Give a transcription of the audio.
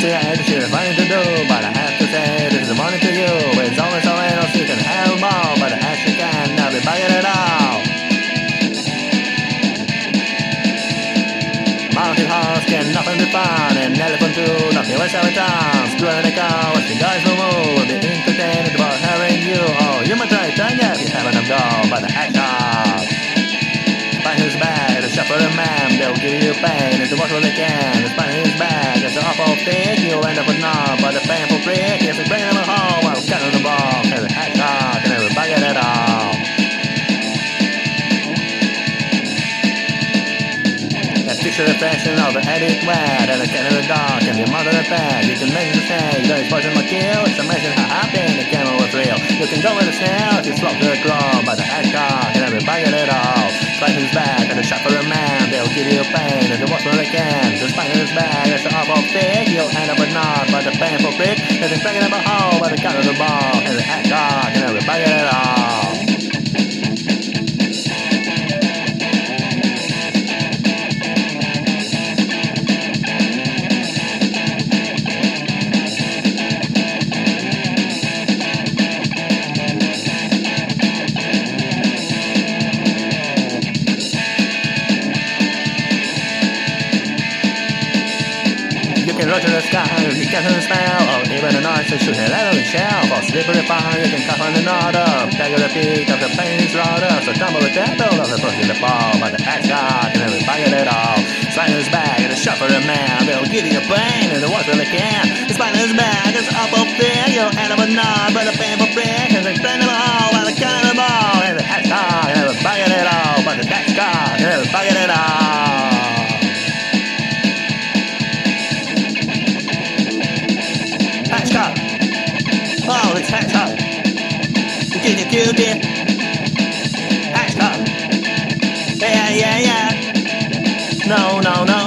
to your head, you're to do, but I have to say, this is the morning to you. It's only so else you can have more, but as you can, now be buying it all. Mountain horse can nothing be found, and elephant too, nothing less every time. Screw in the car, watching guys will move, be entertained give you pain, and do what they can. It's find his bag, it's an awful thing, you'll end up with none, but a painful prick, yes, it's bringing him home, while cutting the ball, and the action, and every bucket at all. Picture the fashion of an addict wet and a cat in the dark and the amount of the. You can measure the snake, though it's poison my kill. It's amazing how you pain and the they can. Just find his bag, it's an awful thing. You'll end up with none by the painful prick. There's a dragging up a hole by the cut of the ball You to the sky you get the spell Or even a noise to shoot it out shell For slippery fire you can cut on another Tag the beat of the plane's rudder So tumble the devil of the in the ball But the axe god can never it at all Slide his bag and a for man They'll give you pain and the what really can his bag, it's up up there You'll end up with do yeah, yeah. No, no, no.